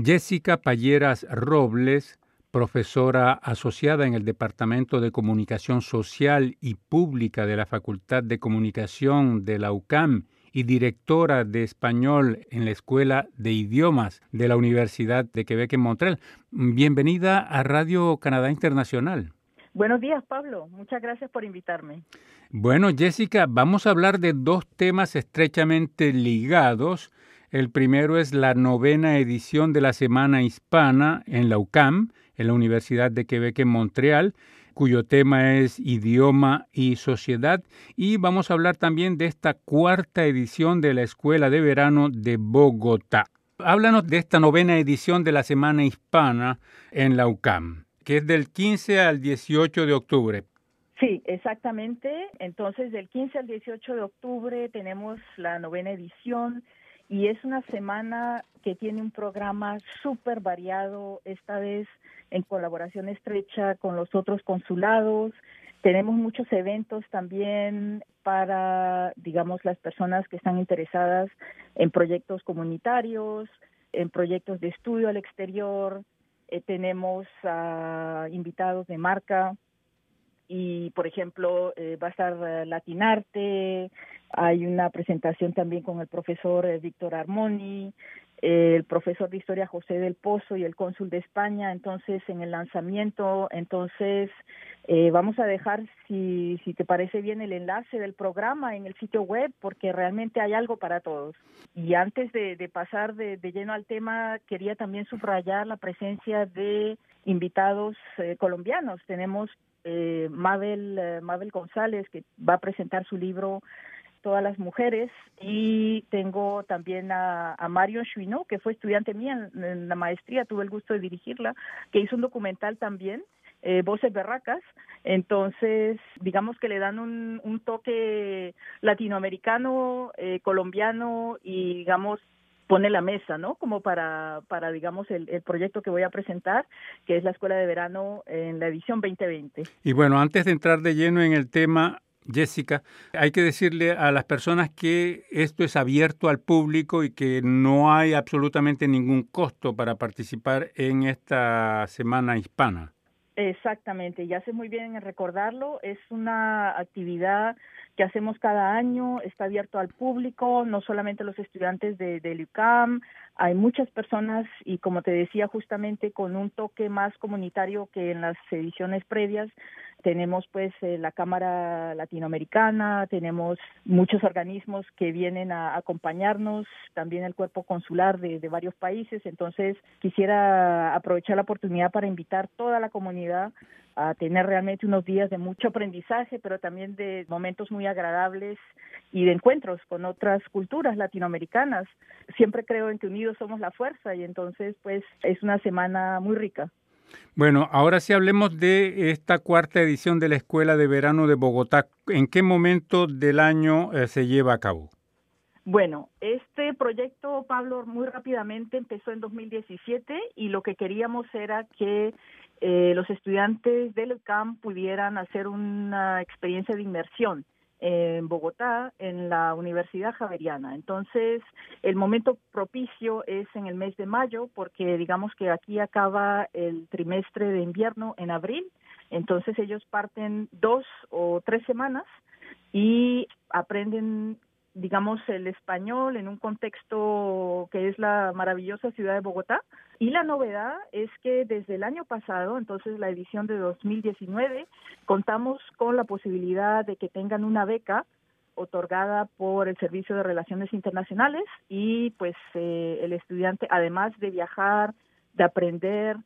Jessica Palleras Robles, profesora asociada en el Departamento de Comunicación Social y Pública de la Facultad de Comunicación de la UCAM y directora de español en la Escuela de Idiomas de la Universidad de Quebec en Montreal. Bienvenida a Radio Canadá Internacional. Buenos días, Pablo. Muchas gracias por invitarme. Bueno, Jessica, vamos a hablar de dos temas estrechamente ligados el primero es la novena edición de la Semana Hispana en la UCAM, en la Universidad de Quebec en Montreal, cuyo tema es idioma y sociedad. Y vamos a hablar también de esta cuarta edición de la Escuela de Verano de Bogotá. Háblanos de esta novena edición de la Semana Hispana en la UCAM, que es del 15 al 18 de octubre. Sí, exactamente. Entonces, del 15 al 18 de octubre tenemos la novena edición y es una semana que tiene un programa súper variado, esta vez en colaboración estrecha con los otros consulados. Tenemos muchos eventos también para, digamos, las personas que están interesadas en proyectos comunitarios, en proyectos de estudio al exterior. Eh, tenemos invitados de marca y, por ejemplo, eh, va a estar eh, Latinarte, hay una presentación también con el profesor eh, Víctor Armoni, el profesor de historia José del Pozo y el cónsul de España, entonces en el lanzamiento, entonces vamos a dejar, si, si te parece bien, el enlace del programa en el sitio web, porque realmente hay algo para todos. Y antes de, pasar de, de, lleno al tema, quería también subrayar la presencia de invitados colombianos. Tenemos eh, Mabel, eh, Mabel González, que va a presentar su libro Todas las Mujeres, y tengo también a, Mario Chuino, que fue estudiante mía en, la maestría, tuve el gusto de dirigirla, que hizo un documental también, eh, Voces Berracas, entonces digamos que le dan un, un toque latinoamericano, eh, colombiano y digamos pone la mesa, ¿no? Como para, para digamos, el, el, proyecto que voy a presentar, que es la Escuela de Verano en la edición 2020. Y bueno, antes de entrar de lleno en el tema, Jessica, hay que decirle a las personas que esto es abierto al público y que no hay absolutamente ningún costo para participar en esta Semana Hispana. Exactamente, y hace muy bien en recordarlo, es una actividad que hacemos cada año, está abierto al público, no solamente los estudiantes de, del UCAM, hay muchas personas y como te decía justamente con un toque más comunitario que en las ediciones previas, tenemos pues eh, la Cámara Latinoamericana, tenemos muchos organismos que vienen a acompañarnos, también el cuerpo consular de, varios países, entonces quisiera aprovechar la oportunidad para invitar toda la comunidad a tener realmente unos días de mucho aprendizaje, pero también de momentos muy agradables y de encuentros con otras culturas latinoamericanas. Siempre creo en que unidos somos la fuerza y entonces pues es una semana muy rica. Bueno, ahora sí hablemos de esta cuarta edición de la Escuela de Verano de Bogotá. ¿En qué momento del año eh, se lleva a cabo? Bueno, este proyecto, Pablo, muy rápidamente empezó en 2017 y lo que queríamos era que eh, los estudiantes del CAM pudieran hacer una experiencia de inmersión en Bogotá, en la Universidad Javeriana. Entonces, el momento propicio es en el mes de mayo, porque digamos que aquí acaba el trimestre de invierno en abril, entonces ellos parten dos o tres semanas y aprenden digamos, el español en un contexto que es la maravillosa ciudad de Bogotá. Y la novedad es que desde el año pasado, entonces la edición de 2019, contamos con la posibilidad de que tengan una beca otorgada por el Servicio de Relaciones Internacionales y pues eh, el estudiante, además de viajar, de aprender,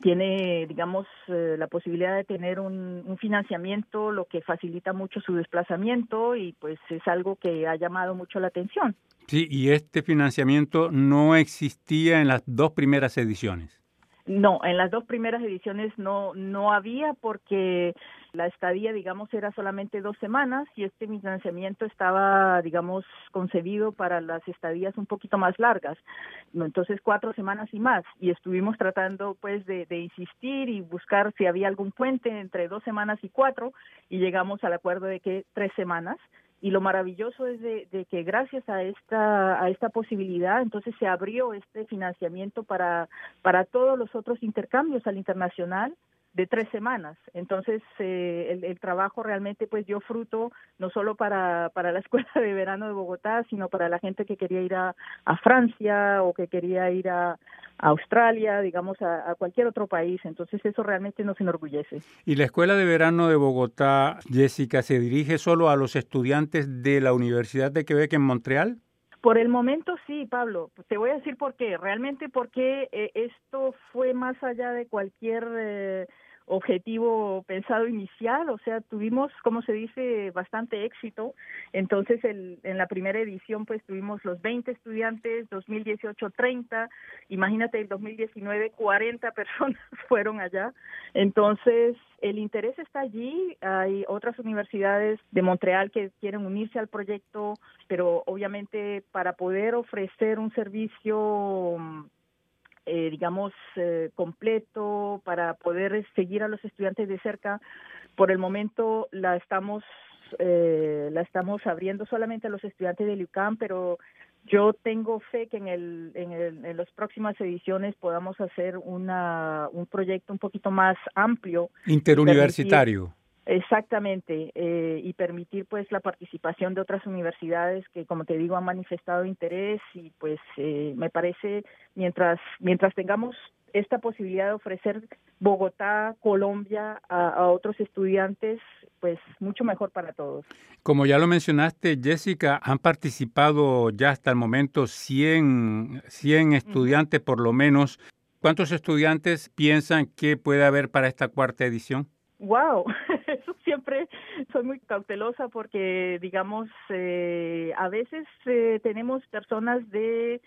tiene, digamos, eh, la posibilidad de tener un, un, financiamiento, lo que facilita mucho su desplazamiento y pues es algo que ha llamado mucho la atención. Sí, y este financiamiento no existía en las dos primeras ediciones. No, en las dos primeras ediciones no no había porque la estadía, digamos, era solamente dos semanas y este financiamiento estaba, digamos, concebido para las estadías un poquito más largas, entonces cuatro semanas y más. Y estuvimos tratando, pues, de, de insistir y buscar si había algún puente entre dos semanas y cuatro y llegamos al acuerdo de que tres semanas y lo maravilloso es de, que gracias a esta a esta posibilidad entonces se abrió este financiamiento para para todos los otros intercambios al internacional de tres semanas. Entonces, eh, el, trabajo realmente pues dio fruto no solo para, para la Escuela de Verano de Bogotá, sino para la gente que quería ir a, a Francia o que quería ir a, Australia, digamos, a, a, cualquier otro país. Entonces, eso realmente nos enorgullece. ¿Y la Escuela de Verano de Bogotá, Jessica, se dirige solo a los estudiantes de la Universidad de Quebec en Montreal? Por el momento sí, Pablo. Te voy a decir por qué. Realmente porque eh, esto fue más allá de cualquier eh, objetivo pensado inicial, o sea, tuvimos, como se dice, bastante éxito. Entonces, el, en la primera edición, pues tuvimos los 20 estudiantes, 2018 30, imagínate, el 2019 40 personas fueron allá. Entonces, el interés está allí, hay otras universidades de Montreal que quieren unirse al proyecto, pero obviamente para poder ofrecer un servicio eh, digamos, eh, completo para poder seguir a los estudiantes de cerca. Por el momento la estamos eh, la estamos abriendo solamente a los estudiantes del UCAM, pero yo tengo fe que en, el, en, el, en las próximas ediciones podamos hacer una, un proyecto un poquito más amplio. Interuniversitario. Exactamente, eh, y permitir pues la participación de otras universidades que, como te digo, han manifestado interés y pues eh, me parece mientras mientras tengamos esta posibilidad de ofrecer Bogotá, Colombia a, a, otros estudiantes, pues mucho mejor para todos. Como ya lo mencionaste, Jessica, han participado ya hasta el momento 100, 100 estudiantes por lo menos. ¿Cuántos estudiantes piensan que puede haber para esta cuarta edición? Wow, eso siempre soy muy cautelosa porque, digamos, eh, a veces eh, tenemos personas de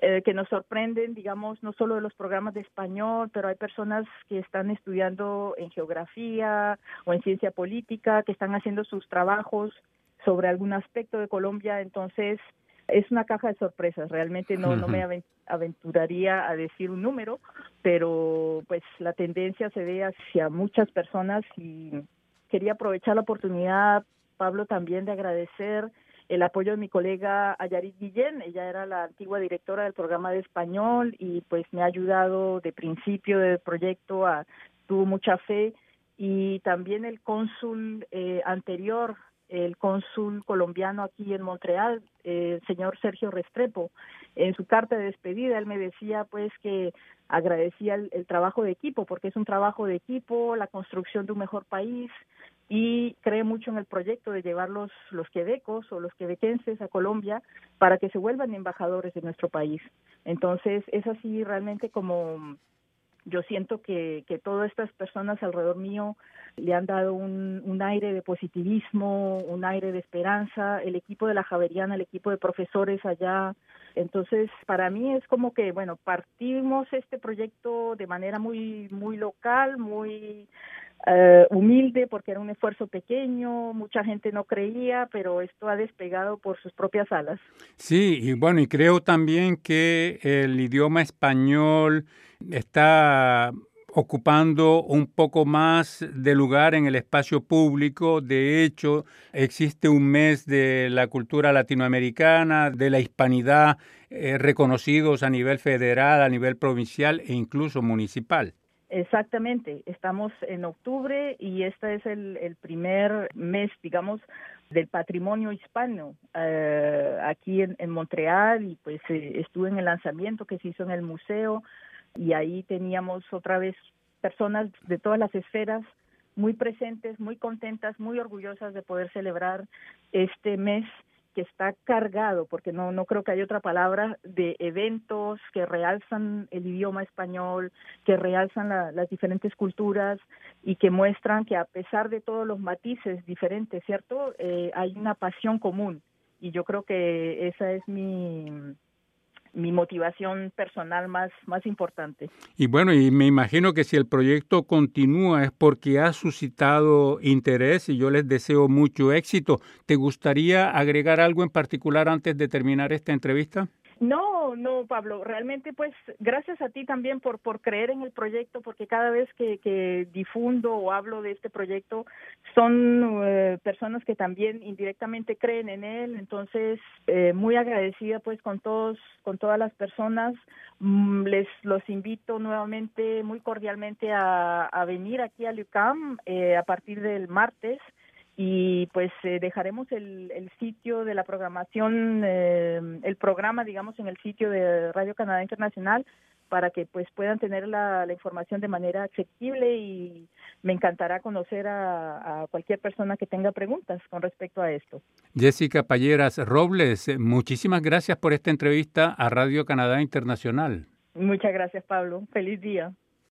eh, que nos sorprenden, digamos, no solo de los programas de español, pero hay personas que están estudiando en geografía o en ciencia política, que están haciendo sus trabajos sobre algún aspecto de Colombia, entonces es una caja de sorpresas. Realmente no, no me aventuraría a decir un número, pero pues la tendencia se ve hacia muchas personas y quería aprovechar la oportunidad, Pablo, también de agradecer el apoyo de mi colega Ayarit Guillén, ella era la antigua directora del programa de español y pues me ha ayudado de principio del proyecto, a, tuvo mucha fe y también el cónsul eh, anterior el cónsul colombiano aquí en Montreal, el señor Sergio Restrepo. En su carta de despedida, él me decía pues que agradecía el, trabajo de equipo, porque es un trabajo de equipo, la construcción de un mejor país, y cree mucho en el proyecto de llevar los, los quebecos o los quebequenses a Colombia para que se vuelvan embajadores de nuestro país. Entonces, es así realmente como yo siento que, que todas estas personas alrededor mío le han dado un, un, aire de positivismo, un aire de esperanza, el equipo de la Javeriana, el equipo de profesores allá. Entonces, para mí es como que, bueno, partimos este proyecto de manera muy, muy local, muy eh, humilde porque era un esfuerzo pequeño, mucha gente no creía, pero esto ha despegado por sus propias alas. Sí, y bueno, y creo también que el idioma español está ocupando un poco más de lugar en el espacio público. De hecho, existe un mes de la cultura latinoamericana, de la hispanidad, eh, reconocidos a nivel federal, a nivel provincial e incluso municipal. Exactamente, estamos en octubre y este es el, primer mes, digamos, del patrimonio hispano eh, aquí en, Montreal y pues eh, estuve en el lanzamiento que se hizo en el museo y ahí teníamos otra vez personas de todas las esferas muy presentes, muy contentas, muy orgullosas de poder celebrar este mes que está cargado, porque no, no creo que haya otra palabra, de eventos que realzan el idioma español, que realzan las diferentes culturas y que muestran que a pesar de todos los matices diferentes, ¿cierto? Eh, hay una pasión común y yo creo que esa es mi mi motivación personal más, más importante. Y bueno, y me imagino que si el proyecto continúa es porque ha suscitado interés y yo les deseo mucho éxito. ¿Te gustaría agregar algo en particular antes de terminar esta entrevista? No, No, Pablo, realmente pues gracias a ti también por, por creer en el proyecto, porque cada vez que, que difundo o hablo de este proyecto son eh, personas que también indirectamente creen en él, entonces eh, muy agradecida pues con todos, con todas las personas, mm, les los invito nuevamente muy cordialmente a, a venir aquí a LUCAM eh, a partir del martes y pues eh, dejaremos el, el, sitio de la programación, eh, el programa, digamos, en el sitio de Radio Canadá Internacional para que pues puedan tener la, la información de manera accesible y me encantará conocer a, a, cualquier persona que tenga preguntas con respecto a esto. Jessica Payeras Robles, muchísimas gracias por esta entrevista a Radio Canadá Internacional. Muchas gracias, Pablo. Feliz día.